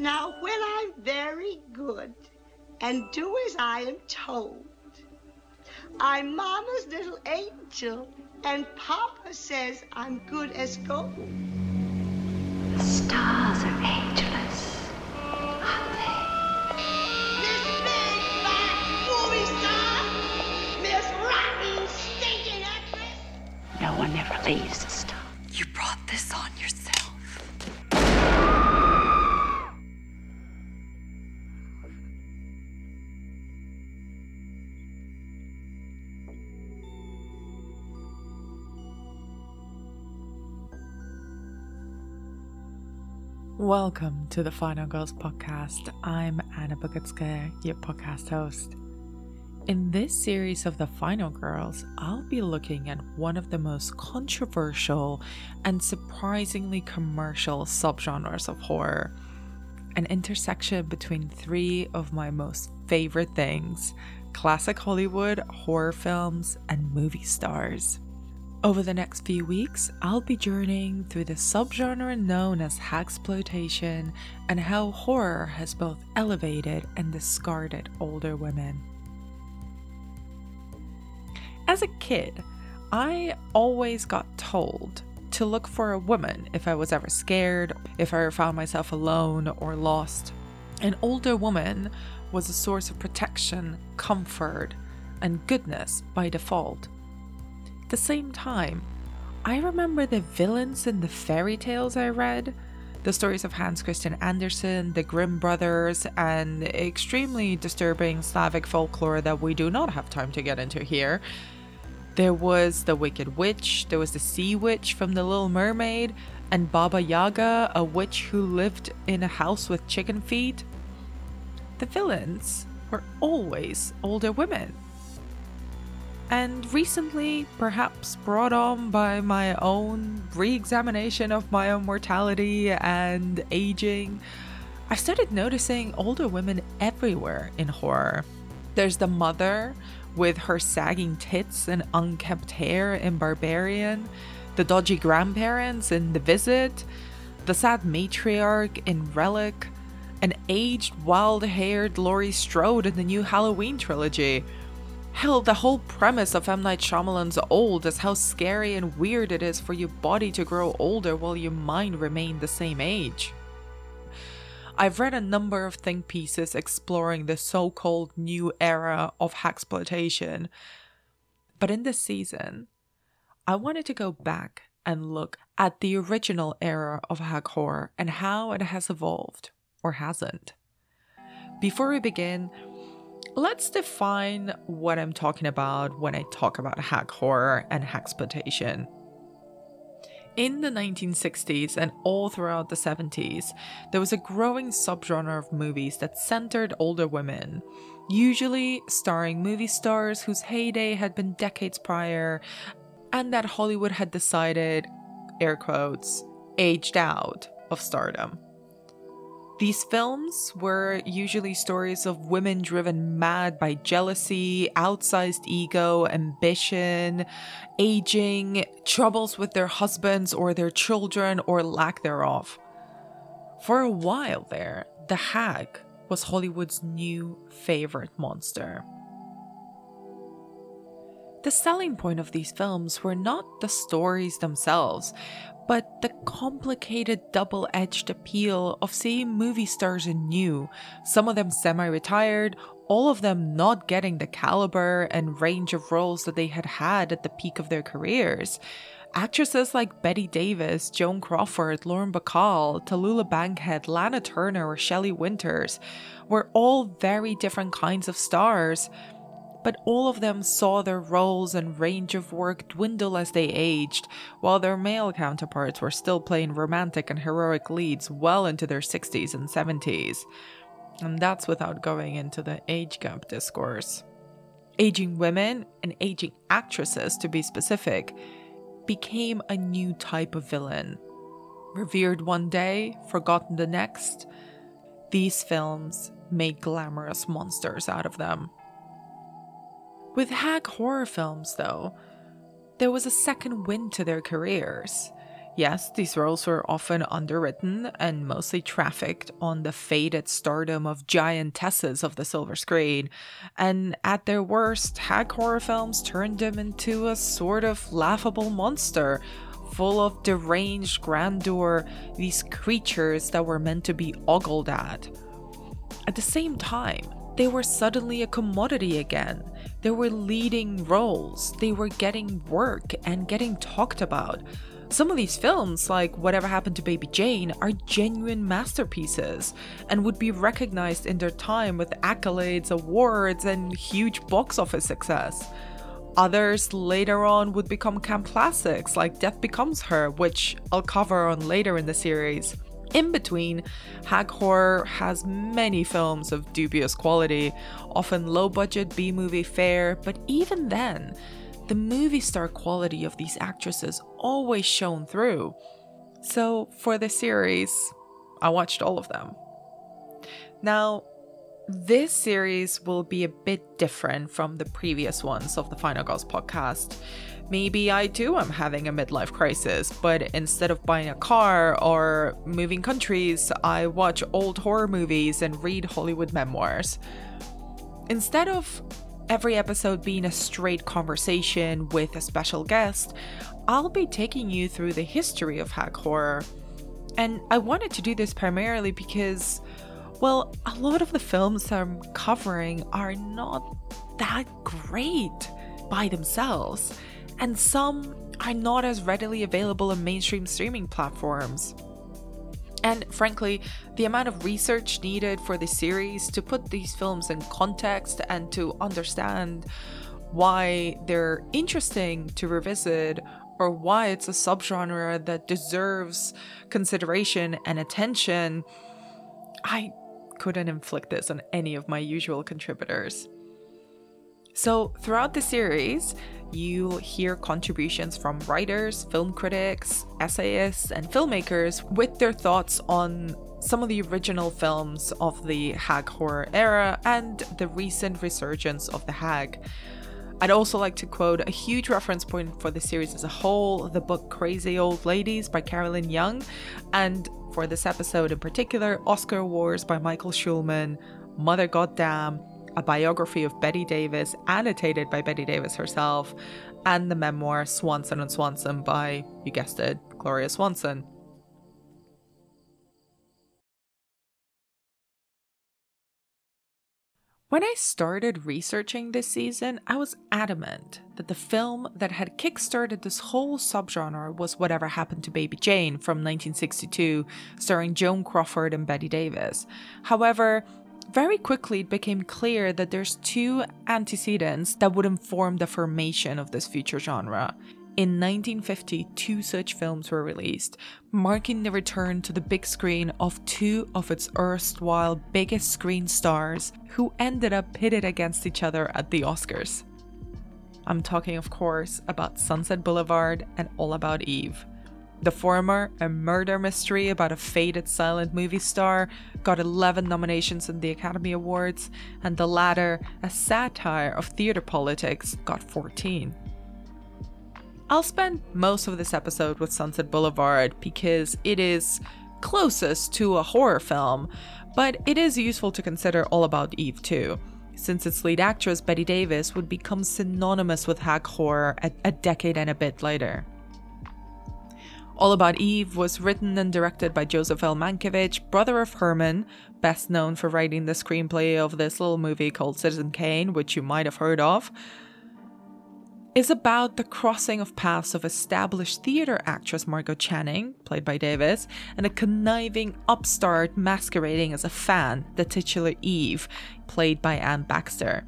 Now, when I'm very good and do as I am told, I'm Mama's little angel, and Papa says I'm good as gold. The stars are ageless, aren't they? This big fat movie star, Miss Rotten Stinking Actress. No one ever leaves Welcome to the Final Girls podcast. I'm Anna Bogutskaya, your podcast host. In this series of the Final Girls, I'll be looking at one of the most controversial and surprisingly commercial subgenres of horror an intersection between three of my most favorite things classic Hollywood, horror films, and movie stars. Over the next few weeks, I'll be journeying through the subgenre known as hagsploitation and how horror has both elevated and discarded older women. As a kid, I always got told to look for a woman if I was ever scared, if I ever found myself alone or lost. An older woman was a source of protection, comfort, and goodness by default. At the same time, I remember the villains in the fairy tales I read, the stories of Hans Christian Andersen, the Grimm brothers, and extremely disturbing Slavic folklore that we do not have time to get into here. There was the Wicked Witch, there was the Sea Witch from The Little Mermaid, and Baba Yaga, a witch who lived in a house with chicken feet. The villains were always older women. And recently, perhaps brought on by my own re examination of my own mortality and aging, I started noticing older women everywhere in horror. There's the mother with her sagging tits and unkempt hair in Barbarian, the dodgy grandparents in The Visit, the sad matriarch in Relic, an aged, wild haired Laurie Strode in the new Halloween trilogy. Hell, the whole premise of M. Night Shyamalan's Old is how scary and weird it is for your body to grow older while your mind remain the same age. I've read a number of think pieces exploring the so called new era of hagsploitation, but in this season, I wanted to go back and look at the original era of hag horror and how it has evolved or hasn't. Before we begin, let's define what I'm talking about when I talk about hag horror and hagsploitation. In the 1960s and all throughout the 70s, there was a growing subgenre of movies that centered older women, usually starring movie stars whose heyday had been decades prior, and that Hollywood had decided, air quotes, aged out of stardom. These films were usually stories of women driven mad by jealousy, outsized ego, ambition, aging, troubles with their husbands or their children or lack thereof. For a while there, the hag was Hollywood's new favorite monster. The selling point of these films were not the stories themselves, but the complicated double edged appeal of seeing movie stars anew, some of them semi retired, all of them not getting the caliber and range of roles that they had had at the peak of their careers. Actresses like Bette Davis, Joan Crawford, Lauren Bacall, Tallulah Bankhead, Lana Turner, or Shelley Winters were all very different kinds of stars but all of them saw their roles and range of work dwindle as they aged, while their male counterparts were still playing romantic and heroic leads well into their 60s and 70s. And that's without going into the age gap discourse. Aging women, and aging actresses to be specific, became a new type of villain. Revered one day, forgotten the next, these films made glamorous monsters out of them. With hag horror films, though, there was a second wind to their careers. Yes, these roles were often underwritten and mostly trafficked on the faded stardom of giantesses of the silver screen, and at their worst, hag horror films turned them into a sort of laughable monster, full of deranged grandeur, these creatures that were meant to be ogled at. At the same time, they were suddenly a commodity again. They were leading roles, they were getting work and getting talked about some of these films, like Whatever Happened to Baby Jane, are genuine masterpieces and would be recognized in their time with accolades, awards, and huge box office success. Others later on would become camp classics like Death Becomes Her, which I'll cover on later in the series. In between, Hag Horror has many films of dubious quality, often low budget B movie fare, but even then, the movie star quality of these actresses always shone through. So, for the series, I watched all of them. Now, this series will be a bit different from the previous ones of the Final Girls podcast. Maybe I too am having a midlife crisis, but instead of buying a car or moving countries, I watch old horror movies and read Hollywood memoirs. Instead of every episode being a straight conversation with a special guest, I'll be taking you through the history of hag horror. And I wanted to do this primarily because, well, a lot of the films I'm covering are not that great by themselves, and some are not as readily available on mainstream streaming platforms. And frankly, the amount of research needed for the series to put these films in context and to understand why they're interesting to revisit or why it's a subgenre that deserves consideration and attention, I couldn't inflict this on any of my usual contributors. So, throughout the series, you'll hear contributions from writers, film critics, essayists, and filmmakers with their thoughts on some of the original films of the hag horror era and the recent resurgence of the hag. I'd also like to quote a huge reference point for the series as a whole the book Crazy Old Ladies by Carolyn Young, and for this episode in particular, Oscar Wars by Michael Schulman, Mother Goddamn, a biography of Bette Davis, annotated by Bette Davis herself, and the memoir Swanson on Swanson by, you guessed it, Gloria Swanson. When I started researching this season, I was adamant that the film that had kickstarted this whole subgenre was Whatever Happened to Baby Jane from 1962, starring Joan Crawford and Betty Davis. However, very quickly it became clear that there's two antecedents that would inform the formation of this future genre. In 1950, two such films were released, marking the return to the big screen of two of its erstwhile biggest screen stars who ended up pitted against each other at the Oscars. I'm talking, of course, about Sunset Boulevard and All About Eve. The former, a murder mystery about a faded silent movie star, got 11 nominations in the Academy Awards, and the latter, a satire of theater politics, got 14. I'll spend most of this episode with Sunset Boulevard because it is closest to a horror film, but it is useful to consider All About Eve too, since its lead actress Bette Davis would become synonymous with hag horror a, a decade and a bit later. All About Eve was written and directed by Joseph L. Mankiewicz, brother of Herman, best known for writing the screenplay of this little movie called Citizen Kane, which you might have heard of. Is about the crossing of paths of established theater actress Margot Channing, played by Davis, and a conniving upstart masquerading as a fan, the titular Eve, played by Anne Baxter.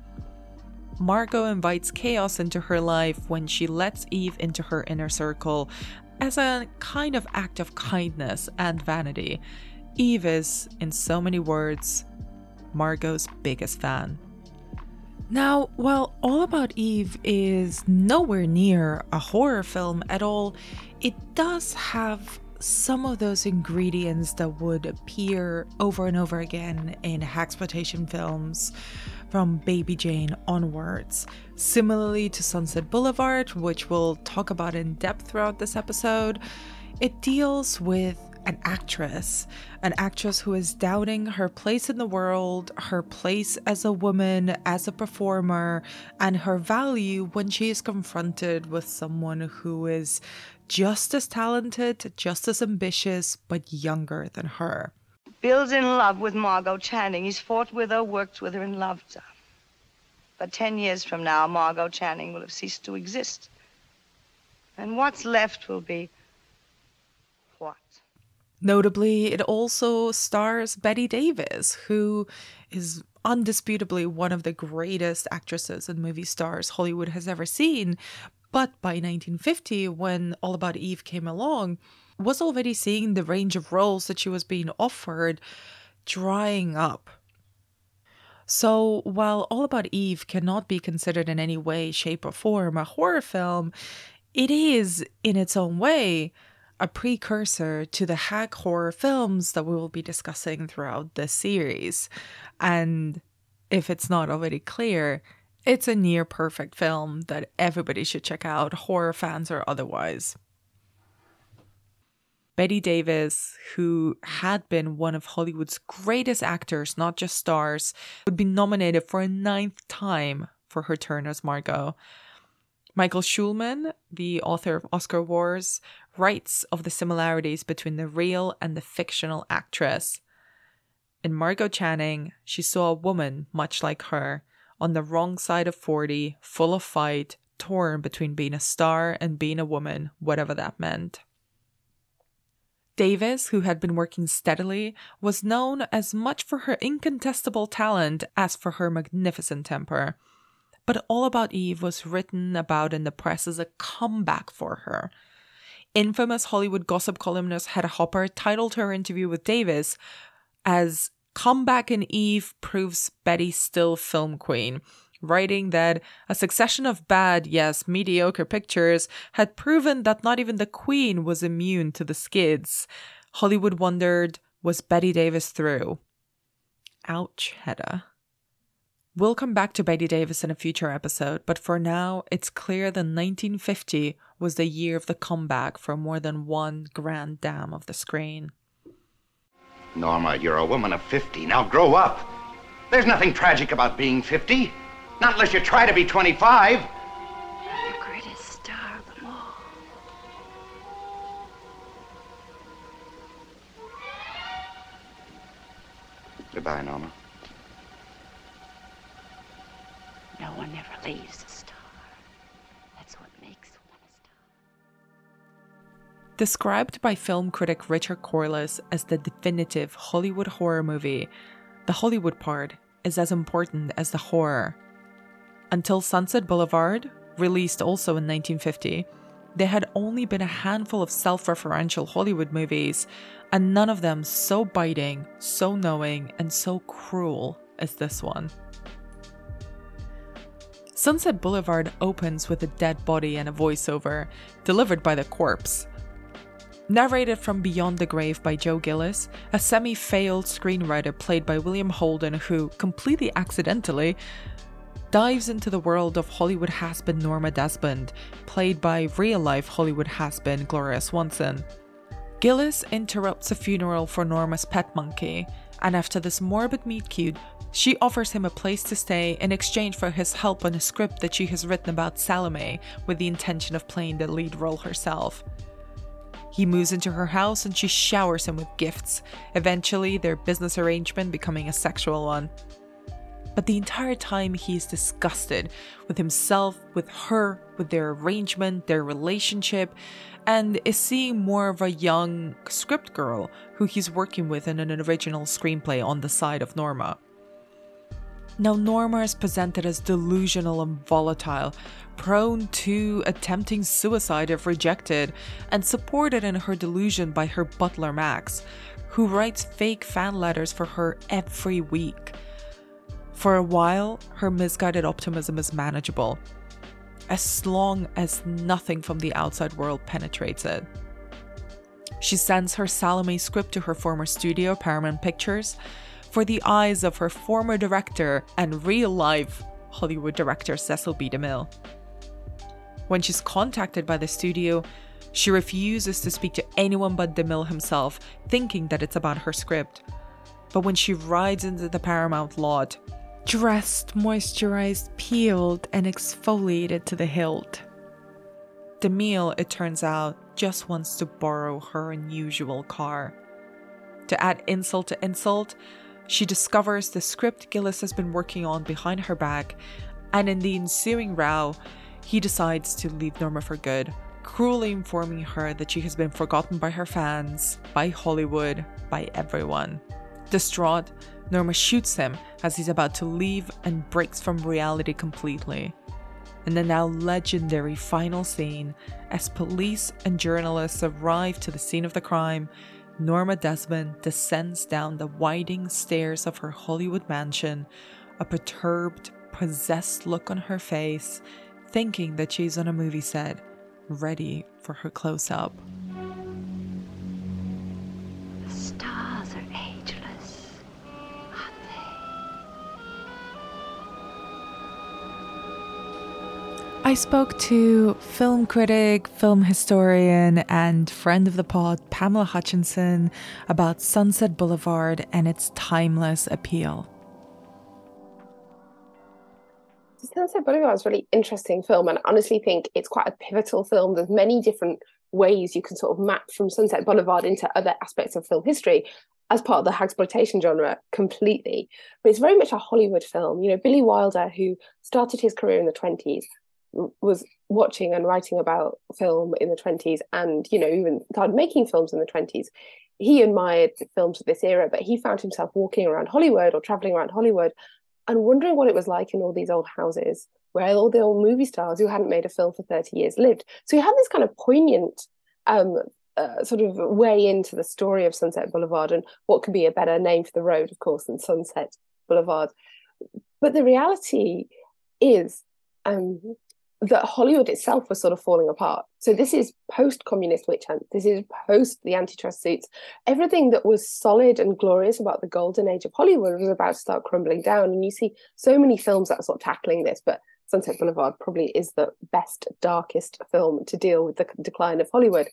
Margot invites chaos into her life when she lets Eve into her inner circle as a kind of act of kindness and vanity. Eve is, in so many words, Margot's biggest fan. Now, while All About Eve is nowhere near a horror film at all, it does have some of those ingredients that would appear over and over again in exploitation films from Baby Jane onwards. Similarly to Sunset Boulevard, which we'll talk about in depth throughout this episode, It deals with an actress, an actress who is doubting her place in the world, her place as a woman, as a performer, and her value when she is confronted with someone who is just as talented, just as ambitious, but younger than her. Bill's in love with Margot Channing. He's fought with her, worked with her, and loved her. But ten years from now, Margot Channing will have ceased to exist. And what's left will be what? Notably, it also stars Bette Davis, who is undisputably one of the greatest actresses and movie stars Hollywood has ever seen. But by 1950, when All About Eve came along, was already seeing the range of roles that she was being offered drying up. So, while All About Eve cannot be considered in any way, shape, or form a horror film, it is, in its own way, a precursor to the hag horror films that we will be discussing throughout this series. And if it's not already clear, it's a near perfect film that everybody should check out, horror fans or otherwise. Bette Davis, who had been one of Hollywood's greatest actors, not just stars, would be nominated for a ninth time for her turn as Margot. Michael Schulman, the author of Oscar Wars, writes of the similarities between the real and the fictional actress. In Margot Channing, she saw a woman much like her, on the wrong side of 40, full of fight, torn between being a star and being a woman, whatever that meant. Davis, who had been working steadily, was known as much for her incontestable talent as for her magnificent temper. But All About Eve was written about in the press as a comeback for her. Infamous Hollywood gossip columnist Hedda Hopper titled her interview with Davis as Comeback in Eve proves Bette still film queen, writing that a succession of bad, yes, mediocre pictures had proven that not even the Queen was immune to the skids. Hollywood wondered, was Bette Davis through? Ouch, Hedda. We'll come back to Bette Davis in a future episode, but for now, it's clear that 1950 was the year of the comeback for more than one grand dame of the screen. Norma, you're a woman of 50. Now grow up. There's nothing tragic about being 50. Not unless you try to be 25. The greatest star of them all. Goodbye, Norma. No one ever leaves a star. That's what makes one a star. Described by film critic Richard Corliss as the definitive Hollywood horror movie, the Hollywood part is as important as the horror. Until Sunset Boulevard, released also in 1950, there had only been a handful of self referential Hollywood movies, and none of them so biting, so knowing, and so cruel as this one. Sunset Boulevard opens with a dead body and a voiceover, delivered by the corpse. Narrated from Beyond the Grave by Joe Gillis, a semi failed screenwriter played by William Holden, who, completely accidentally, dives into the world of Hollywood has been Norma Desmond, played by real life Hollywood has been Gloria Swanson. Gillis interrupts a funeral for Norma's pet monkey, and after this morbid meet cute, she offers him a place to stay in exchange for his help on a script that she has written about Salome with the intention of playing the lead role herself. He moves into her house and she showers him with gifts, eventually, their business arrangement becoming a sexual one. But the entire time, he is disgusted with himself, with her, with their arrangement, their relationship, and is seeing more of a young script girl who he's working with in an original screenplay on the side of Norma. Now, Norma is presented as delusional and volatile, prone to attempting suicide if rejected, and supported in her delusion by her butler Max, who writes fake fan letters for her every week. For a while, her misguided optimism is manageable, as long as nothing from the outside world penetrates it. She sends her Salome script to her former studio, Paramount Pictures, for the eyes of her former director and real life Hollywood director Cecil B. DeMille. When she's contacted by the studio, She refuses to speak to anyone but DeMille himself, thinking that it's about her script. But when she rides into the Paramount lot, dressed, moisturized, peeled, and exfoliated to the hilt, DeMille, it turns out, just wants to borrow her unusual car. To add insult to insult, she discovers the script Gillis has been working on behind her back, and in the ensuing row, he decides to leave Norma for good, cruelly informing her that she has been forgotten by her fans, by Hollywood, by everyone. Distraught, Norma shoots him as he's about to leave and breaks from reality completely. In the now legendary final scene, as police and journalists arrive to the scene of the crime, Norma Desmond descends down the winding stairs of her Hollywood mansion, a perturbed, possessed look on her face, thinking that she's on a movie set, ready for her close up. I spoke to film critic, film historian, and friend of the pod, Pamela Hutchinson, about Sunset Boulevard and its timeless appeal. Sunset Boulevard is a really interesting film, and I honestly think it's quite a pivotal film. There's many different ways you can sort of map from Sunset Boulevard into other aspects of film history as part of the exploitation genre completely. But it's very much a Hollywood film. You know, Billy Wilder, who started his career in the 20s, was watching and writing about film in the 20s and, you know, even started making films in the 20s. He admired films of this era, but he found himself walking around Hollywood or traveling around Hollywood and wondering what it was like in all these old houses where all the old movie stars who hadn't made a film for 30 years lived. So he had this kind of poignant um, uh, sort of way into the story of Sunset Boulevard and what could be a better name for the road, of course, than Sunset Boulevard. But the reality is um, that Hollywood itself was sort of falling apart. So this is post-communist witch hunt. This is post the antitrust suits. Everything that was solid and glorious about the golden age of Hollywood was about to start crumbling down. And you see so many films that are sort of tackling this, but Sunset Boulevard probably is the best, darkest film to deal with the decline of Hollywood.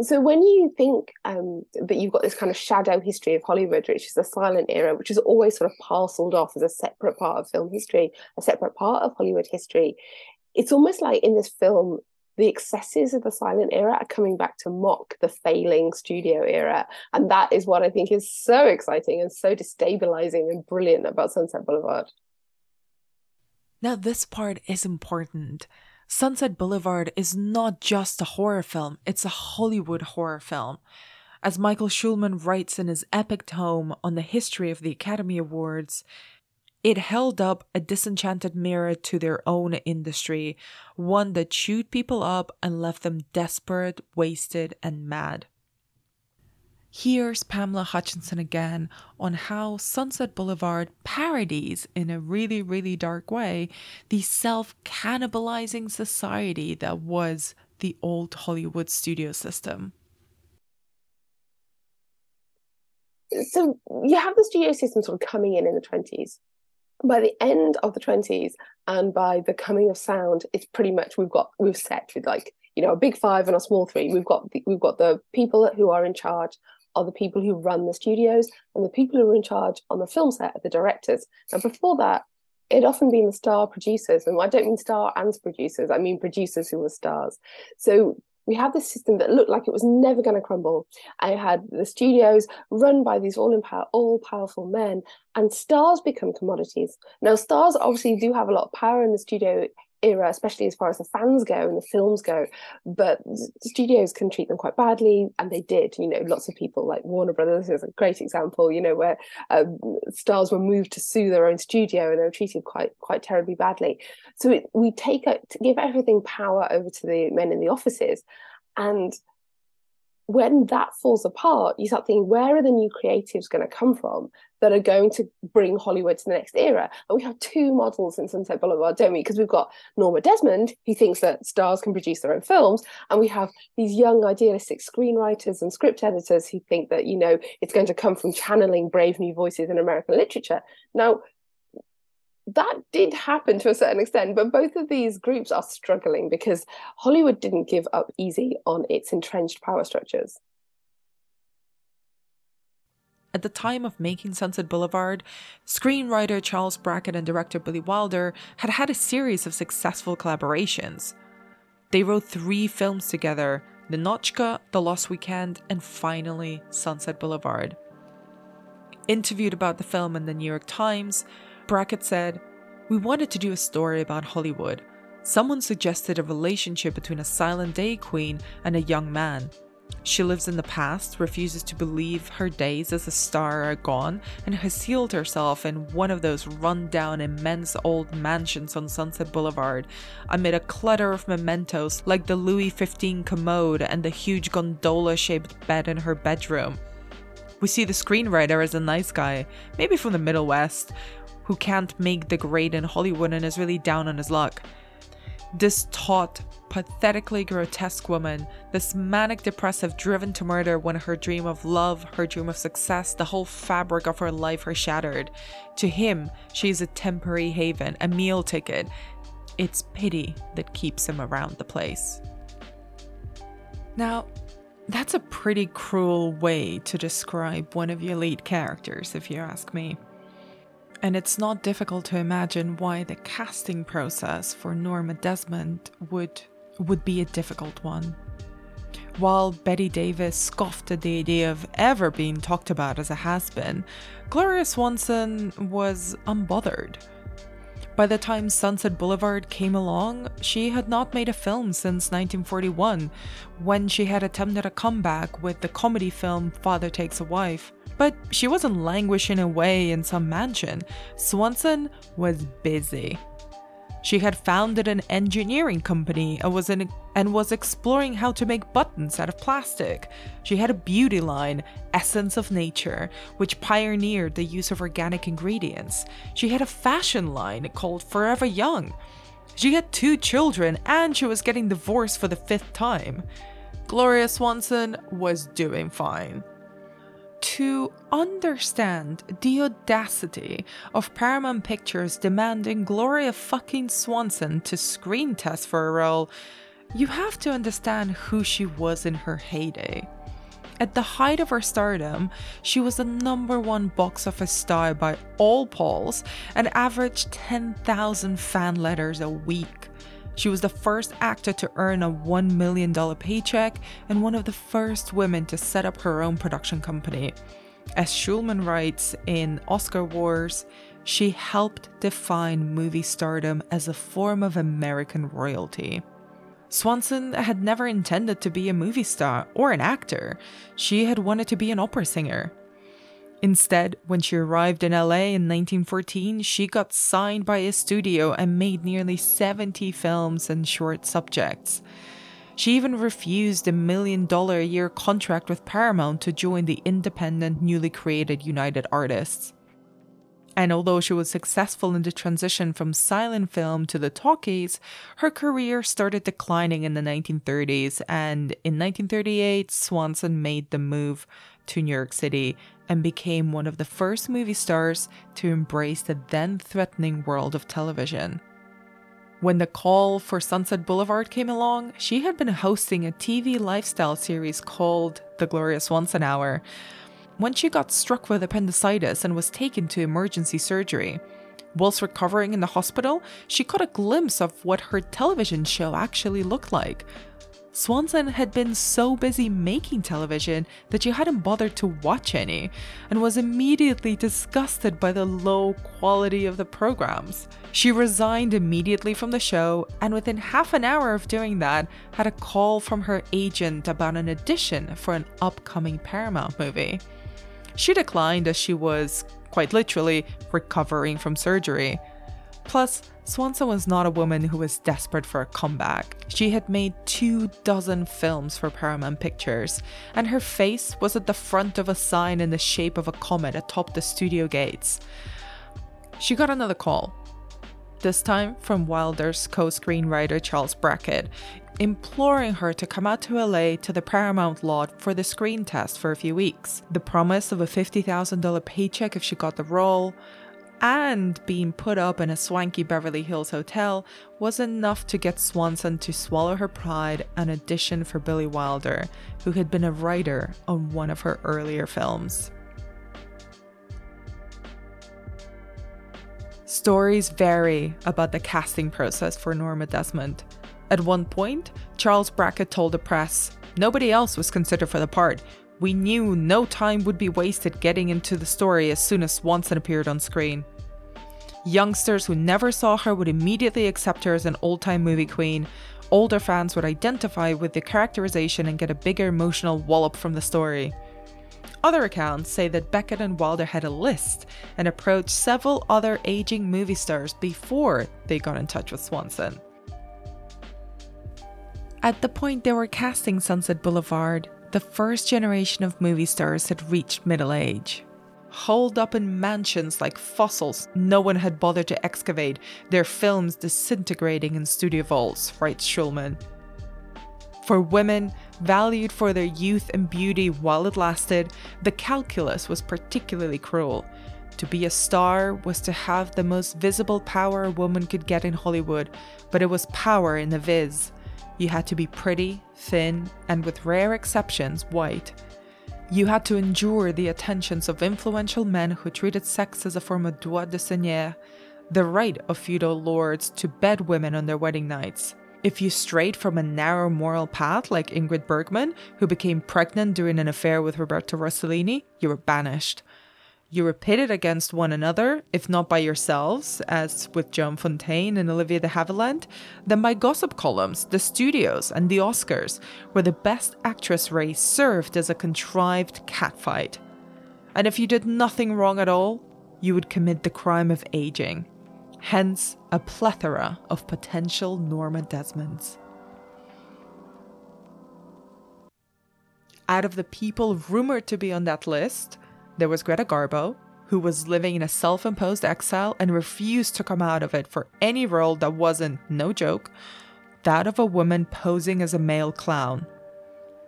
So when you think um, that you've got this kind of shadow history of Hollywood, which is the silent era, which is always sort of parceled off as a separate part of film history, a separate part of Hollywood history, it's almost like in this film the excesses of the silent era are coming back to mock the failing studio era. And that is what i think is so exciting and so destabilizing and brilliant about sunset boulevard. Now this part is important. Sunset boulevard is not just a horror film it's a hollywood horror film. As michael schulman writes in his epic tome on the history of the academy awards it held up a disenchanted mirror to their own industry, one that chewed people up and left them desperate, wasted, and mad. Here's Pamela Hutchinson again on how Sunset Boulevard parodies, in a really, really dark way, the self cannibalizing society that was the old Hollywood studio system. So you have the studio system sort of coming in in the 20s by the end of the 20s and by the coming of sound it's pretty much we've got we've set with like you know a big five and a small three. We've got the, we've got the people who are in charge are the people who run the studios and the people who are in charge on the film set are the directors. Now before that it often been the star producers and i don't mean star and producers i mean producers who were stars. So we had this system that looked like it was never going to crumble. I had the studios run by these all power, all powerful men, and stars become commodities. Now, stars obviously do have a lot of power in the studio era, especially as far as the fans go and the films go. But studios can treat them quite badly, and they did. You know, lots of people like Warner Brothers is a great example. You know, where um, stars were moved to sue their own studio and they were treated quite quite terribly badly. So it, we take it to give everything power over to the men in the offices, and when that falls apart, you start thinking, where are the new creatives going to come from that are going to bring Hollywood to the next era? And we have two models in Sunset Boulevard, don't we? Because we've got Norma Desmond, who thinks that stars can produce their own films, and we have these young idealistic screenwriters and script editors who think that, you know, it's going to come from channeling brave new voices in American literature. Now, that did happen to a certain extent, but both of these groups are struggling because Hollywood didn't give up easy on its entrenched power structures. At the time of making Sunset Boulevard, screenwriter Charles Brackett and director Billy Wilder had had a series of successful collaborations. They wrote three films together Ninotchka, The Lost Weekend, and finally Sunset Boulevard. Interviewed about the film in the New York Times, Brackett said, We wanted to do a story about Hollywood. Someone suggested a relationship between a silent day queen and a young man. She lives in the past, refuses to believe her days as a star are gone, and has sealed herself in one of those run-down, immense old mansions on Sunset Boulevard, amid a clutter of mementos like the Louis XV commode and the huge gondola shaped bed in her bedroom. We see the screenwriter as a nice guy, maybe from the Middle West, who can't make the grade in Hollywood and is really down on his luck. This taut, pathetically grotesque woman, this manic depressive driven to murder when her dream of love, her dream of success, the whole fabric of her life are shattered. To him, she is a temporary haven, a meal ticket. It's pity that keeps him around the place. Now, that's a pretty cruel way to describe one of your lead characters, if you ask me and it's not difficult to imagine why the casting process for Norma Desmond would would be a difficult one. While Bette Davis scoffed at the idea of ever being talked about as a has-been, Gloria Swanson was unbothered. By the time Sunset Boulevard came along, she had not made a film since 1941, when she had attempted a comeback with the comedy film Father Takes a Wife. But she wasn't languishing away in some mansion. Swanson was busy. She had founded an engineering company and was, in, and was exploring how to make buttons out of plastic. She had a beauty line, Essence of Nature, which pioneered the use of organic ingredients. She had a fashion line called Forever Young. She had two children and she was getting divorced for the fifth time. Gloria Swanson was doing fine to understand the audacity of Paramount Pictures demanding Gloria fucking Swanson to screen test for a role, you have to understand who she was in her heyday. At the height of her stardom, she was the number one box office star by all polls and averaged 10,000 fan letters a week. She was the first actor to earn a $1 million paycheck and one of the first women to set up her own production company. As Schulman writes in Oscar Wars, she helped define movie stardom as a form of American royalty. Swanson had never intended to be a movie star or an actor. She had wanted to be an opera singer. Instead, when she arrived in LA in 1914, she got signed by a studio and made nearly 70 films and short subjects. She even refused a million dollar a year contract with Paramount to join the independent, newly created United Artists. And although she was successful in the transition from silent film to the talkies, her career started declining in the 1930s, and in 1938, Swanson made the move to New York City and became one of the first movie stars to embrace the then threatening world of television. When the call for Sunset Boulevard came along, she had been hosting a TV lifestyle series called The Gloria Swanson Hour. When she got struck with appendicitis and was taken to emergency surgery, whilst recovering in the hospital, she caught a glimpse of what her television show actually looked like Swanson had been so busy making television that she hadn't bothered to watch any, and was immediately disgusted by the low quality of the programs. She resigned immediately from the show, and within half an hour of doing that, had a call from her agent about an audition for an upcoming Paramount movie. She declined as she was, quite literally, recovering from surgery. Plus, Swanson was not a woman who was desperate for a comeback. She had made two dozen films for Paramount Pictures, and her face was at the front of a sign in the shape of a comet atop the studio gates. She got another call, this time from Wilder's co screenwriter Charles Brackett, imploring her to come out to LA to the Paramount lot for the screen test for a few weeks. The promise of a $50,000 paycheck if she got the role, and being put up in a swanky Beverly Hills hotel was enough to get Swanson to swallow her pride and audition for Billy Wilder, who had been a writer on one of her earlier films. Stories vary about the casting process for Norma Desmond. At one point, Charles Brackett told the press, Nobody else was considered for the part. We knew no time would be wasted getting into the story as soon as Swanson appeared on screen. Youngsters who never saw her would immediately accept her as an old time movie queen. Older fans would identify with the characterization and get a bigger emotional wallop from the story. Other accounts say that Brackett and Wilder had a list and approached several other aging movie stars before they got in touch with Swanson. At the point they were casting Sunset Boulevard, the first generation of movie stars had reached middle age. Holed up in mansions like fossils no one had bothered to excavate, their films disintegrating in studio vaults, writes Schulman. For women, valued for their youth and beauty while it lasted, the calculus was particularly cruel. To be a star was to have the most visible power a woman could get in Hollywood, but it was power in the viz. You had to be pretty, thin, and with rare exceptions, white. You had to endure the attentions of influential men who treated sex as a form of droit de seigneur, the right of feudal lords to bed women on their wedding nights. If you strayed from a narrow moral path like Ingrid Bergman, who became pregnant during an affair with Roberto Rossellini, you were banished. You were pitted against one another, if not by yourselves, as with Joan Fontaine and Olivia de Havilland, then by gossip columns, the studios, and the Oscars, where the best actress race served as a contrived catfight. And if you did nothing wrong at all, you would commit the crime of aging. Hence, a plethora of potential Norma Desmonds. Out of the people rumored to be on that list, there was Greta Garbo, who was living in a self imposed exile and refused to come out of it for any role that wasn't, no joke, that of a woman posing as a male clown.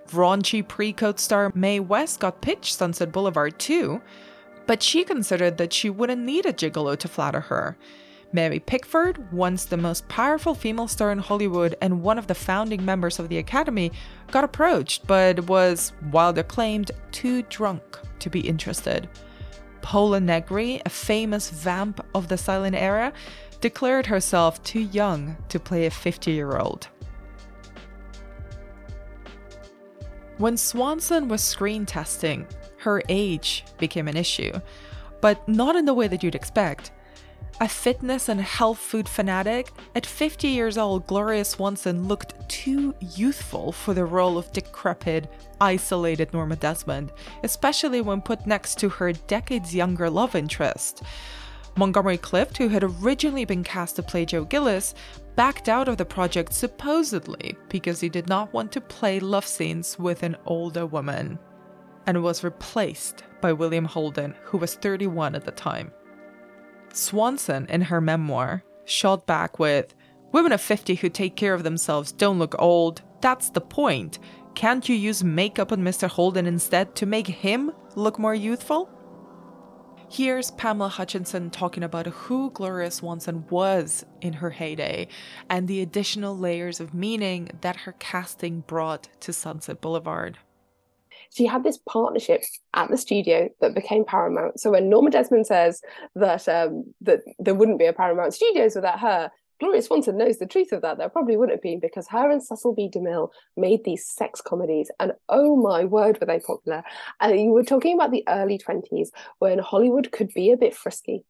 Raunchy pre code star Mae West got pitched Sunset Boulevard too, but she considered that she wouldn't need a gigolo to flatter her. Mary Pickford, once the most powerful female star in Hollywood and one of the founding members of the Academy, got approached but was, Wilder claimed, too drunk to be interested. Pola Negri, a famous vamp of the silent era, declared herself too young to play a 50 year old. When Swanson was screen testing, her age became an issue, but not in the way that you'd expect. A fitness and health food fanatic, at 50 years old, Gloria Swanson looked too youthful for the role of decrepit, isolated Norma Desmond, especially when put next to her decades younger love interest. Montgomery Clift, who had originally been cast to play Joe Gillis, backed out of the project supposedly because he did not want to play love scenes with an older woman, and was replaced by William Holden, who was 31 at the time. Swanson, in her memoir, shot back with Women of 50 who take care of themselves don't look old. That's the point. Can't you use makeup on Mr. Holden instead to make him look more youthful? Here's Pamela Hutchinson talking about who Gloria Swanson was in her heyday and the additional layers of meaning that her casting brought to Sunset Boulevard she had this partnership at the studio that became Paramount. So when Norma Desmond says that um, that there wouldn't be a Paramount Studios without her, Gloria Swanson knows the truth of that. There probably wouldn't have been because her and Cecil B. DeMille made these sex comedies, and oh my word, were they popular! And you were talking about the early twenties when Hollywood could be a bit frisky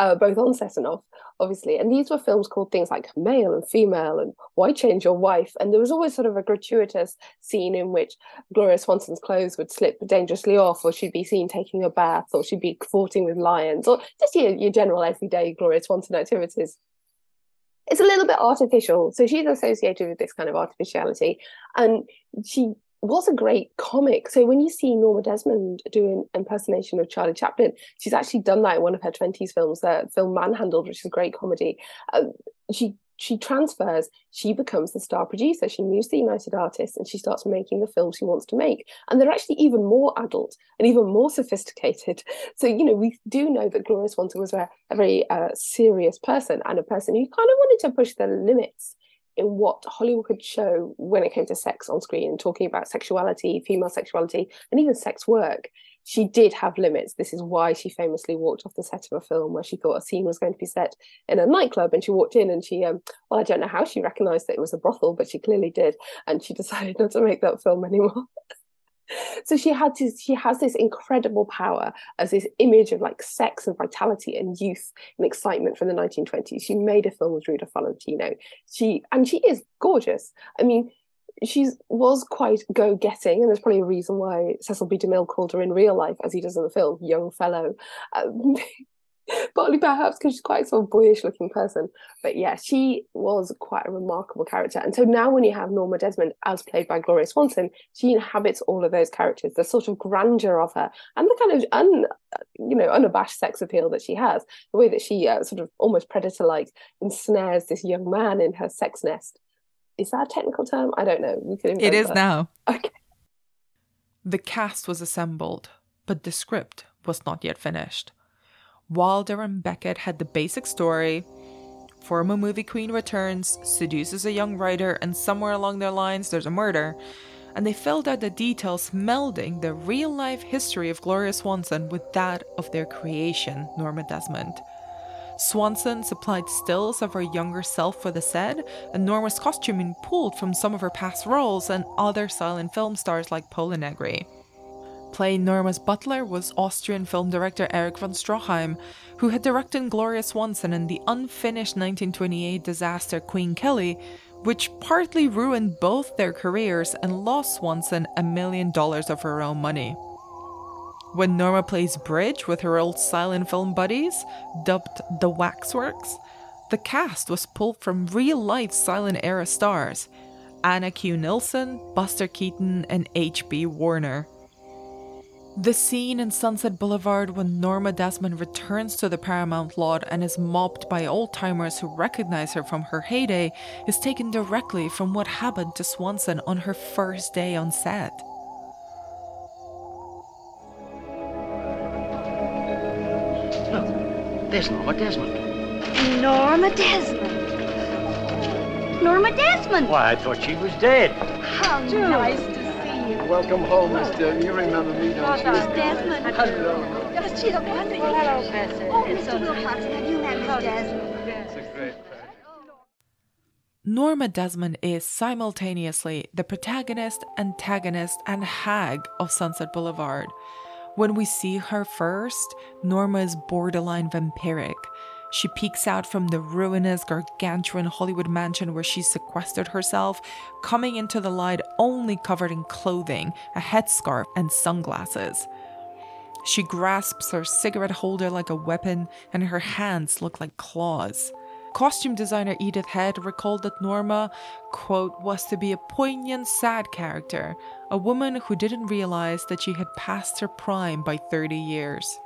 uh, both on set and off, obviously. And these were films called things like Male and Female and Why Change Your Wife. And there was always sort of a gratuitous scene in which Gloria Swanson's clothes would slip dangerously off, or she'd be seen taking a bath, or she'd be courting with lions, or just your, your general everyday Gloria Swanson activities. It's a little bit artificial. So she's associated with this kind of artificiality. And she was a great comic. So when you see Norma Desmond doing impersonation of Charlie Chaplin, she's actually done that in one of her 20s films, the film Manhandled, which is a great comedy. Um, she she transfers, she becomes the star producer. She moves to United Artists and she starts making the films she wants to make. And they're actually even more adult and even more sophisticated. So, you know, we do know that Gloria Swanson was a, a very uh, serious person and a person who kind of wanted to push the limits in what Hollywood could show when it came to sex on screen, talking about sexuality, female sexuality, and even sex work she did have limits. This is why she famously walked off the set of a film where she thought a scene was going to be set in a nightclub, and she walked in and she, um, well, I don't know how she recognised that it was a brothel, but she clearly did, and she decided not to make that film anymore. So she had to, she has this incredible power as this image of like sex and vitality and youth and excitement from the 1920s. She made a film with Rudolph Valentino. She and she is gorgeous. I mean, she was quite go-getting, and there's probably a reason why Cecil B. DeMille called her in real life, as he does in the film, young fellow. Um, partly perhaps because she's quite a sort of boyish-looking person. But yeah, she was quite a remarkable character. And so now, when you have Norma Desmond as played by Gloria Swanson, she inhabits all of those characters, the sort of grandeur of her, and the kind of un, you know, unabashed sex appeal that she has, the way that she uh, sort of almost predator-like ensnares this young man in her sex nest is that a technical term? I don't know. We could It is that. now. Okay. The cast was assembled, but the script was not yet finished. Wilder and Brackett had the basic story. Former movie queen returns, seduces a young writer, and somewhere along their lines there's a murder. And they filled out the details, melding the real life history of Gloria Swanson with that of their creation, Norma Desmond. Swanson supplied stills of her younger self for the set, and Norma's costuming pulled from some of her past roles and other silent film stars like Pola Negri. Playing Norma's butler was Austrian film director Erich von Stroheim, who had directed Gloria Swanson in the unfinished 1928 disaster Queen Kelly, which partly ruined both their careers and lost Swanson a million dollars of her own money. When Norma plays bridge with her old silent film buddies, dubbed the Waxworks, the cast was pulled from real life silent era stars Anna Q. Nilsson, Buster Keaton, and H.B. Warner. The scene in Sunset Boulevard when Norma Desmond returns to the Paramount lot and is mobbed by old timers who recognize her from her heyday is taken directly from what happened to Swanson on her first day on set. There's Norma Desmond. Norma Desmond. Norma Desmond. Why, I thought she was dead. How nice to see you. Welcome home, Mister. You remember me, don't you? Miss Desmond. Hello. She's a wonderful. Hello, Bessie. Oh, Mr. Wilcoxon, have you met Miss Desmond? It's a great Norma Desmond is simultaneously the protagonist, antagonist, and hag of Sunset Boulevard. When we see her first, Norma is borderline vampiric. She peeks out from the ruinous, gargantuan Hollywood mansion where she sequestered herself, coming into the light only covered in clothing, a headscarf, and sunglasses. She grasps her cigarette holder like a weapon, and her hands look like claws. Costume designer Edith Head recalled that Norma, quote, was to be a poignant, sad character, a woman who didn't realize that she had passed her prime by 30 years.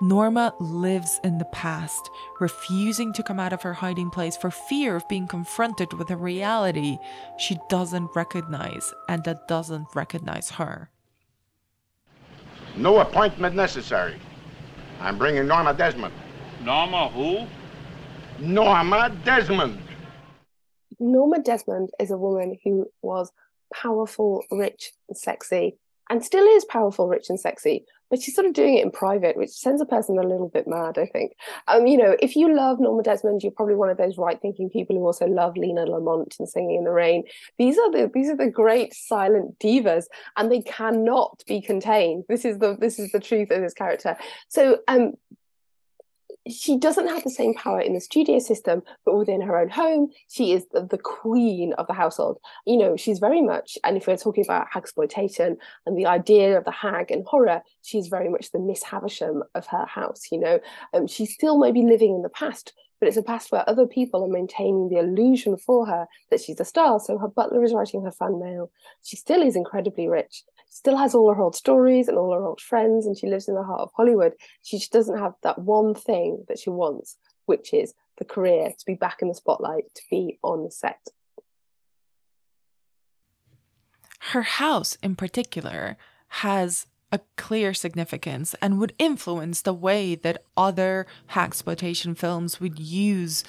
Norma lives in the past, refusing to come out of her hiding place for fear of being confronted with a reality she doesn't recognize and that doesn't recognize her. No appointment necessary. I'm bringing Norma Desmond. Norma who? Norma Desmond. Norma Desmond is a woman who was powerful, rich, and sexy, and still is powerful, rich, and sexy. But she's sort of doing it in private, which sends a person a little bit mad, I think. Um, you know, if you love Norma Desmond, you're probably one of those right-thinking people who also love Lina Lamont and Singing in the Rain. These are the these are the great silent divas, and they cannot be contained. This is the this is the truth of this character. So um she doesn't have the same power in the studio system, but within her own home, she is the, the queen of the household. You know, she's very much, and if we're talking about hag exploitation and the idea of the hag and horror, she's very much the Miss Havisham of her house. You know, um, she's still maybe living in the past, but it's a past where other people are maintaining the illusion for her that she's a star. So her butler is writing her fan mail. She still is incredibly rich still has all her old stories and all her old friends, and she lives in the heart of Hollywood. She just doesn't have that one thing that she wants, which is the career, to be back in the spotlight, to be on the set. Her house, in particular, has a clear significance and would influence the way that other exploitation films would use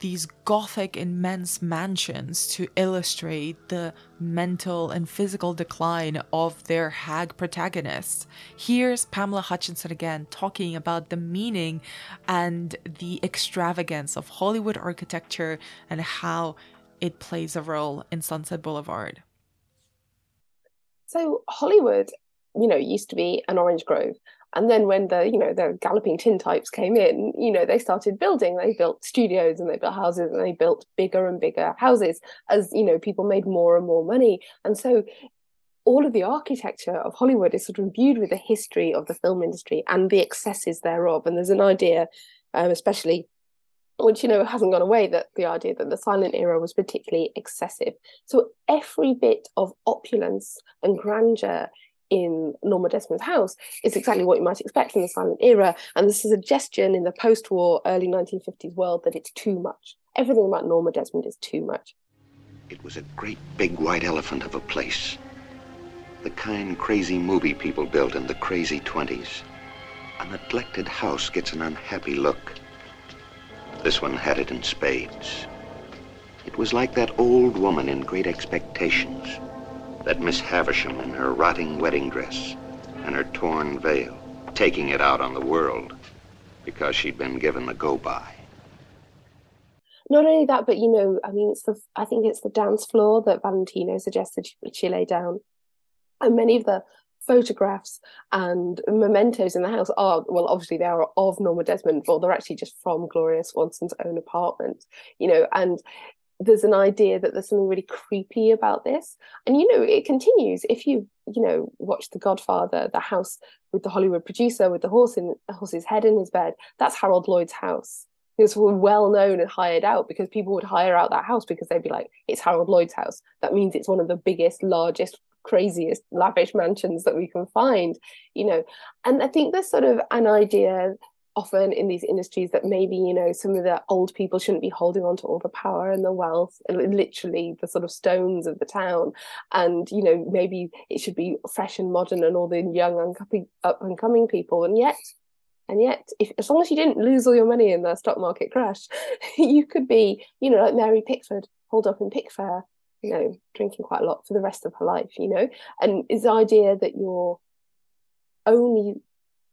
these gothic immense mansions to illustrate the mental and physical decline of their hag protagonists. Here's Pamela Hutchinson again talking about the meaning and the extravagance of Hollywood architecture and how it plays a role in Sunset Boulevard. So Hollywood, you know, used to be an orange grove. And then when the, you know, the galloping tintypes came in, you know, they started building. They built studios and they built houses and they built bigger and bigger houses as, you know, people made more and more money. And so all of the architecture of Hollywood is sort of imbued with the history of the film industry and the excesses thereof. And there's an idea, um, especially which you know hasn't gone away that the idea that the silent era was particularly excessive so every bit of opulence and grandeur in Norma Desmond's house is exactly what you might expect in the silent era. And this is a suggestion in the post war, early 1950s world that it's too much. Everything about Norma Desmond is too much. It was a great big white elephant of a place. The kind crazy movie people built in the crazy 20s. A neglected house gets an unhappy look. This one had it in spades. It was like that old woman in Great Expectations that Miss Havisham in her rotting wedding dress and her torn veil, taking it out on the world because she'd been given the go-by. Not only that, but you know, I mean, it's the I think it's the dance floor that Valentino suggested she, she lay down, and many of the photographs and mementos in the house are well obviously they are of norma desmond but they're actually just from gloria swanson's own apartment you know and there's an idea that there's something really creepy about this. And you know it continues. If you you know watch the godfather the house with the hollywood producer with the horse in the horse's head in his bed that's harold lloyd's house. It's well known and hired out because people would hire out that house because they'd be like it's harold lloyd's house. That means it's one of the biggest largest craziest lavish mansions that we can find you know. And i think there's sort of an idea often in these industries that maybe you know some of the old people shouldn't be holding on to all the power and the wealth and literally the sort of stones of the town. And you know maybe it should be fresh and modern and all the young up and coming people. And yet and yet if as long as you didn't lose all your money in the stock market crash you could be you know like mary pickford hold up in pickfair you know drinking quite a lot for the rest of her life you know? And is the idea that you're only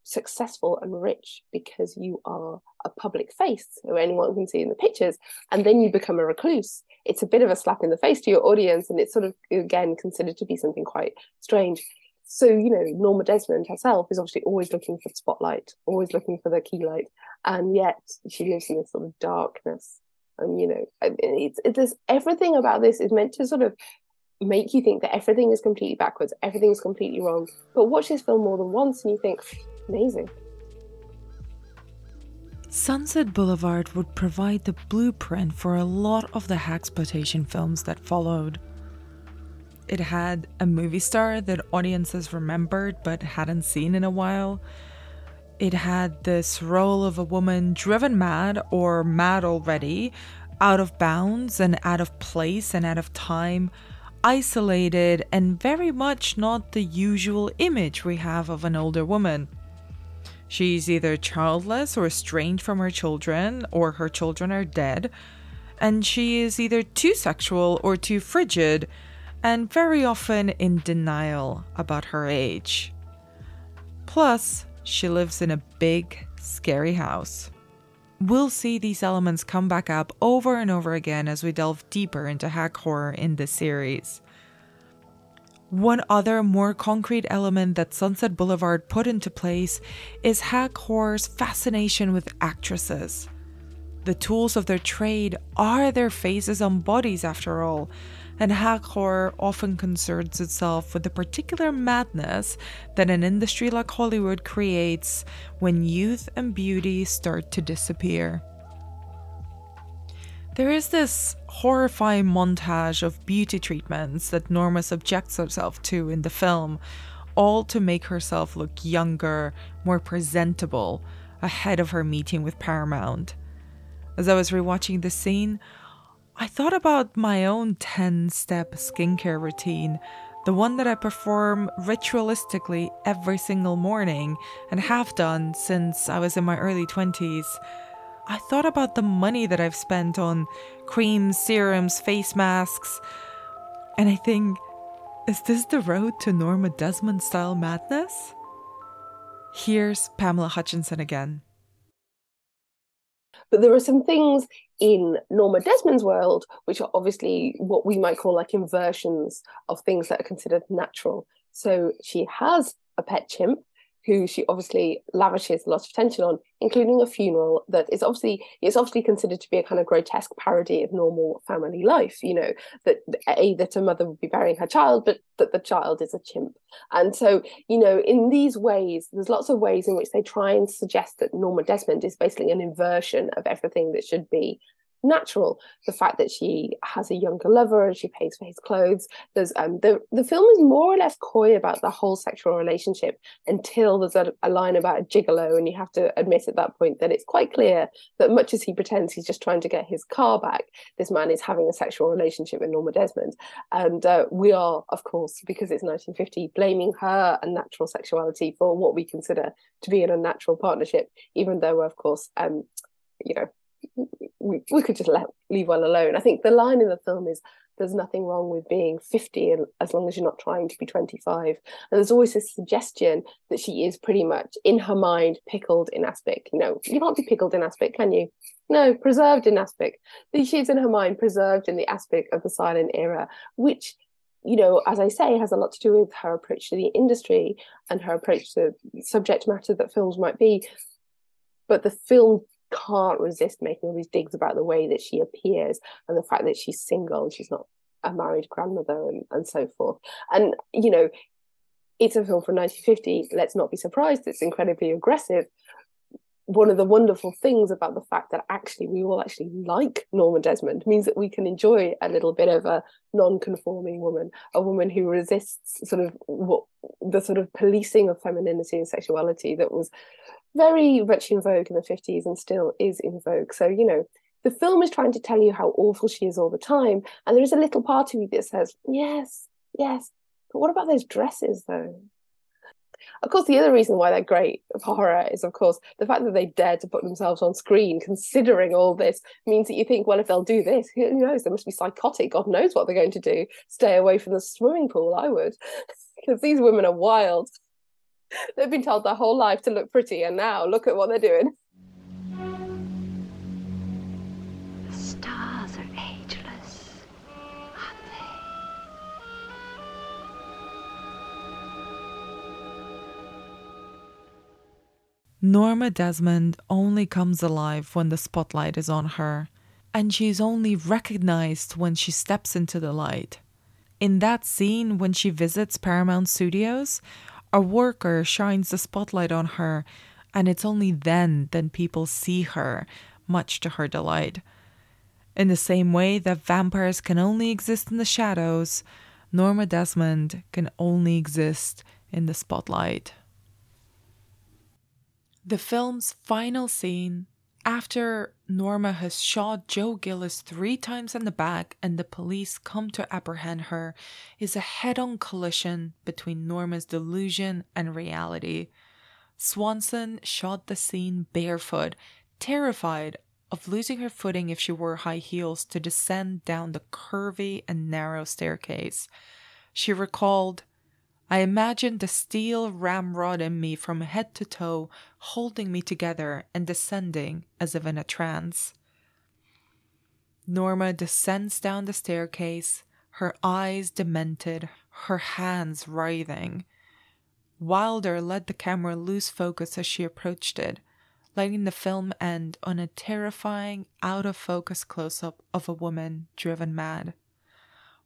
successful and rich because you are a public face who anyone can see in the pictures and then you become a recluse. It's a bit of a slap in the face to your audience and it's sort of again considered to be something quite strange. So you know norma desmond herself is obviously always looking for the spotlight always looking for the key light and yet she lives in this sort of darkness. And you know it's, it's everything about this is meant to sort of make you think that everything is completely backwards everything is completely wrong but watch this film more than once and you think Amazing. Sunset Boulevard would provide the blueprint for a lot of the exploitation films that followed. It had a movie star that audiences remembered but hadn't seen in a while. It had this role of a woman driven mad or mad already, out of bounds and out of place and out of time, isolated and very much not the usual image we have of an older woman. She's either childless or estranged from her children, or her children are dead, and she is either too sexual or too frigid, and very often in denial about her age. Plus, she lives in a big, scary house. We'll see these elements come back up over and over again as we delve deeper into hag horror in this series. One other more concrete element that Sunset Boulevard put into place is hag horror's fascination with actresses. The tools of their trade are their faces on bodies, after all, and hag horror often concerns itself with the particular madness that an industry like Hollywood creates when youth and beauty start to disappear. There is this horrifying montage of beauty treatments that Norma subjects herself to in the film, all to make herself look younger, more presentable, ahead of her meeting with Paramount. As I was rewatching the scene, I thought about my own 10 step skincare routine, the one that I perform ritualistically every single morning and have done since I was in my early 20s. I thought about the money that I've spent on creams, serums, face masks, and I think, is this the road to Norma Desmond style madness? Here's Pamela Hutchinson again. But there are some things in Norma Desmond's world which are obviously what we might call like inversions of things that are considered natural. So she has a pet chimp who she obviously lavishes a lot of attention on, including a funeral that is obviously it's obviously considered to be a kind of grotesque parody of normal family life. You know that a that a mother would be burying her child, but that the child is a chimp. And so you know in these ways, there's lots of ways in which they try and suggest that Norma Desmond is basically an inversion of everything that should be natural. The fact that she has a younger lover and she pays for his clothes. There's um the the film is more or less coy about the whole sexual relationship until there's a, a line about a gigolo, and you have to admit at that point that it's quite clear that much as he pretends he's just trying to get his car back, this man is having a sexual relationship with Norma Desmond, and uh, we are, of course, because it's 1950, blaming her unnatural sexuality for what we consider to be an unnatural partnership, even though, of course, um, you know, we, we could just let leave well alone. I think the line in the film is there's nothing wrong with being 50 as long as you're not trying to be 25 and there's always this suggestion that she is pretty much in her mind pickled in aspic. You know you can't be pickled in aspic can you? No preserved in aspic. She's in her mind preserved in the aspic of the silent era which you know as i say has a lot to do with her approach to the industry and her approach to subject matter that films might be. But the film can't resist making all these digs about the way that she appears and the fact that she's single and she's not a married grandmother and, and so forth. And, you know, it's a film from 1950. Let's not be surprised it's incredibly aggressive. One of the wonderful things about the fact that actually we all actually like Norma Desmond means that we can enjoy a little bit of a non-conforming woman, a woman who resists sort of what the sort of policing of femininity and sexuality that was very much in vogue in the 50s and still is in vogue. So, you know, the film is trying to tell you how awful she is all the time. And there is a little part of you that says, yes, yes. But what about those dresses, though? Of course, the other reason why they're great for horror is, of course, the fact that they dare to put themselves on screen, considering all this, means that you think, well, if they'll do this, who knows? They must be psychotic. God knows what they're going to do. Stay away from the swimming pool, I would. because these women are wild. They've been told their whole life to look pretty, and now look at what they're doing. The stars are ageless, aren't they? Norma Desmond only comes alive when the spotlight is on her, and she's only recognized when she steps into the light. In that scene, when she visits Paramount Studios, a worker shines the spotlight on her, and it's only then that people see her, much to her delight. In the same way that vampires can only exist in the shadows, Norma Desmond can only exist in the spotlight. The film's final scene, after Norma has shot Joe Gillis three times in the back and the police come to apprehend her, is a head on collision between Norma's delusion and reality. Swanson shot the scene barefoot, terrified of losing her footing if she wore high heels to descend down the curvy and narrow staircase. She recalled, I imagined the steel ramrod in me from head to toe, holding me together and descending as if in a trance. Norma descends down the staircase, her eyes demented, her hands writhing. Wilder let the camera lose focus as she approached it, letting the film end on a terrifying, out of focus close up of a woman driven mad.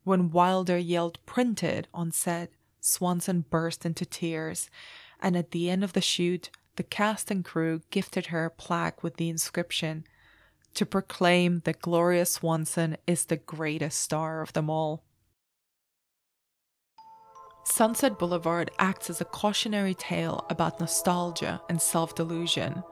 When Wilder yelled printed on set, Swanson burst into tears, and at the end of the shoot, the cast and crew gifted her a plaque with the inscription to proclaim that Gloria Swanson is the greatest star of them all. Sunset Boulevard acts as a cautionary tale about nostalgia and self delusion.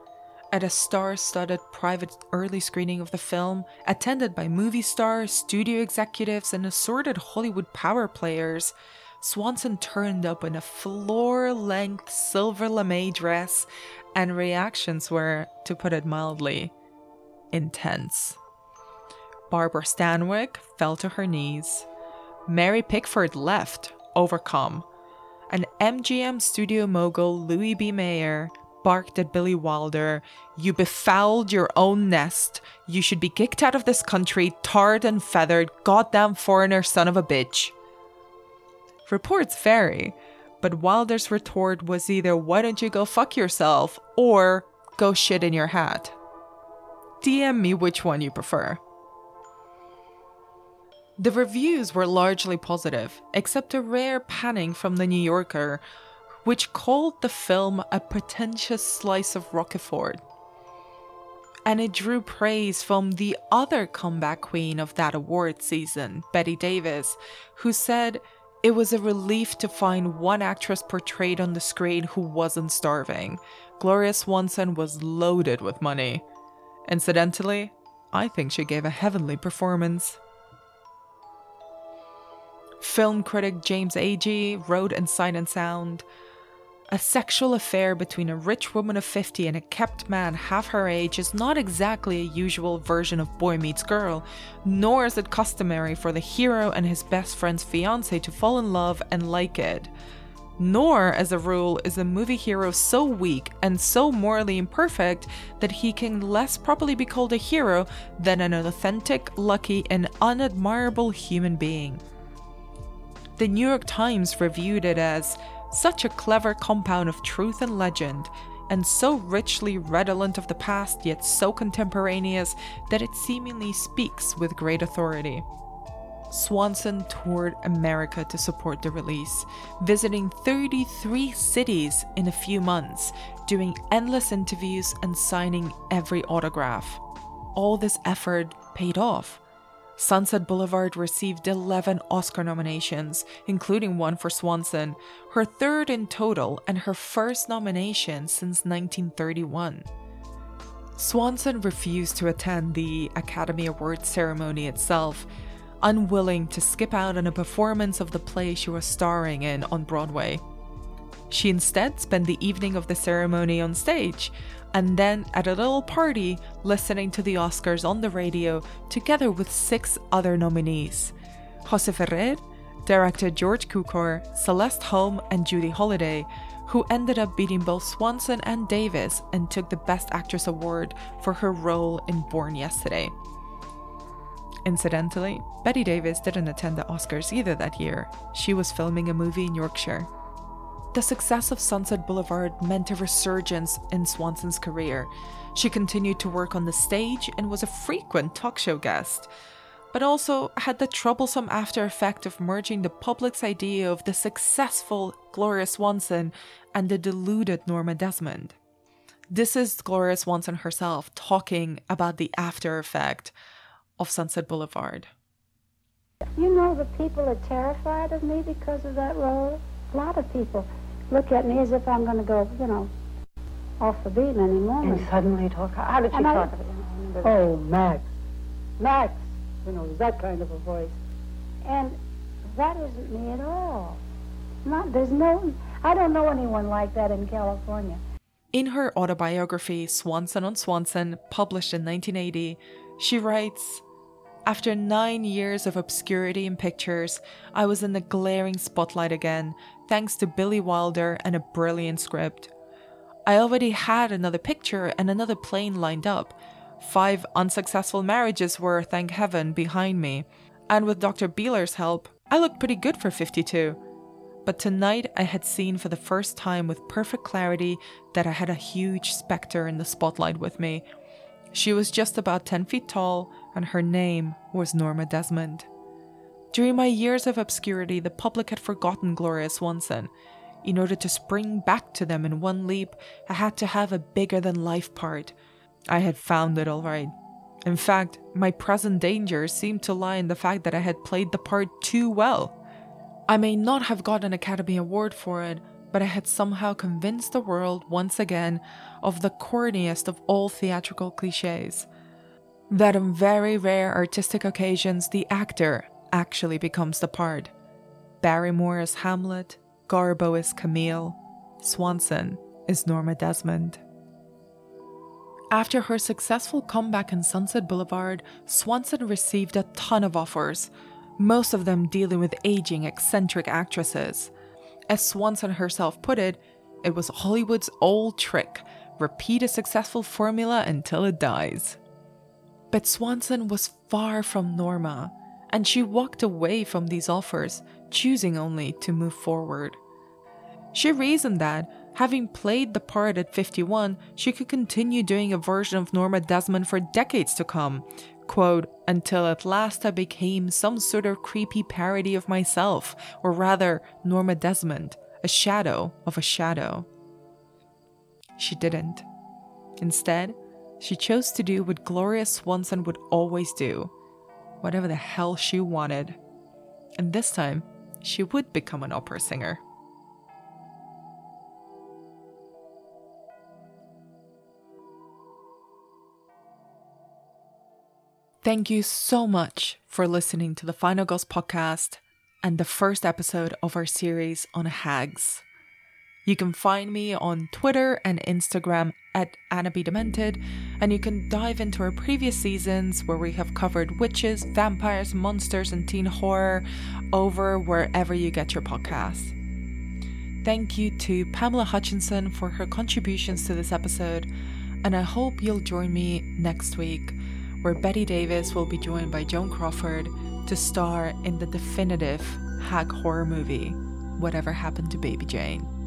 at a star studded private early screening of the film, attended by movie stars, studio executives, and assorted Hollywood power players, Swanson turned up in a floor length silver lame dress, and reactions were, to put it mildly, intense. Barbara Stanwyck fell to her knees. Mary Pickford left, overcome. An MGM studio mogul Louis B. Mayer barked at Billy Wilder, You befouled your own nest. You should be kicked out of this country, tarred and feathered, goddamn foreigner son of a bitch. Reports vary, but Wilder's retort was either why don't you go fuck yourself or go shit in your hat. DM me which one you prefer. The reviews were largely positive, except a rare panning from The New Yorker, which called the film a pretentious slice of Roquefort. And it drew praise from the other comeback queen of that award season, Bette Davis, who said it was a relief to find one actress portrayed on the screen who wasn't starving. Gloria Swanson was loaded with money. Incidentally, I think she gave a heavenly performance. Film critic James Agee wrote in Sight and Sound A sexual affair between a rich woman of 50 and a kept man half her age is not exactly a usual version of boy meets girl, nor is it customary for the hero and his best friend's fiance to fall in love and like it. Nor, as a rule, is a movie hero so weak and so morally imperfect that he can less properly be called a hero than an authentic, lucky, and unadmirable human being. The New York Times reviewed it as such a clever compound of truth and legend, and so richly redolent of the past yet so contemporaneous that it seemingly speaks with great authority. Swanson toured America to support the release, visiting 33 cities in a few months, doing endless interviews and signing every autograph. All this effort paid off. Sunset Boulevard received 11 Oscar nominations, including one for Swanson, her third in total and her first nomination since 1931. Swanson refused to attend the Academy Awards ceremony itself, unwilling to skip out on a performance of the play she was starring in on Broadway. She instead spent the evening of the ceremony on stage, and then at a little party listening to the Oscars on the radio together with six other nominees Jose Ferrer, director George Cukor, Celeste Holm, and Judy Holliday, who ended up beating both Swanson and Davis and took the Best Actress award for her role in Born Yesterday. Incidentally, Bette Davis didn't attend the Oscars either that year. She was filming a movie in Yorkshire. The success of Sunset Boulevard meant a resurgence in Swanson's career. She continued to work on the stage and was a frequent talk show guest, but also had the troublesome after effect of merging the public's idea of the successful Gloria Swanson and the deluded Norma Desmond. This is Gloria Swanson herself talking about the after effect of Sunset Boulevard. You know, the people are terrified of me because of that role. A lot of people look at me as if I'm going to go, you know, off the beat any moment. And suddenly talk. How did she And I- talk? Oh, Max. Max. You know, that kind of a voice. And that isn't me at all. Not, there's no, I don't know anyone like that in California. In her autobiography, Swanson on Swanson, published in 1980, she writes After nine years of obscurity in pictures, I was in the glaring spotlight again, thanks to Billy Wilder and a brilliant script. I already had another picture and another plane lined up. Five unsuccessful marriages were, thank heaven, behind me. And with Dr. Bieler's help, I looked pretty good for 52. But tonight I had seen for the first time with perfect clarity that I had a huge specter in the spotlight with me. She was just about 10 feet tall, and her name was Norma Desmond. During my years of obscurity, the public had forgotten Gloria Swanson. In order to spring back to them in one leap, I had to have a bigger than life part. I had found it all right. In fact, my present danger seemed to lie in the fact that I had played the part too well. I may not have got an Academy Award for it, but I had somehow convinced the world once again of the corniest of all theatrical cliches. That on very rare artistic occasions, the actor actually becomes the part. Barrymore is Hamlet, Garbo is Camille, Swanson is Norma Desmond. After her successful comeback in Sunset Boulevard, Swanson received a ton of offers, most of them dealing with aging, eccentric actresses. As Swanson herself put it, it was Hollywood's old trick repeat a successful formula until it dies. But Swanson was far from Norma, and she walked away from these offers, choosing only to move forward. She reasoned that, having played the part at 51, she could continue doing a version of Norma Desmond for decades to come, quote, until at last I became some sort of creepy parody of myself, or rather, Norma Desmond, a shadow of a shadow. She didn't. Instead, she chose to do what Gloria Swanson would always do whatever the hell she wanted. And this time, she would become an opera singer. Thank you so much for listening to the Final Girls podcast and the first episode of our series on hags. You can find me on Twitter and Instagram at Anna B. Demented, and you can dive into our previous seasons where we have covered witches, vampires, monsters, and teen horror over wherever you get your podcasts. Thank you to Pamela Hutchinson for her contributions to this episode, and I hope you'll join me next week where Bette Davis will be joined by Joan Crawford to star in the definitive hag horror movie, Whatever Happened to Baby Jane.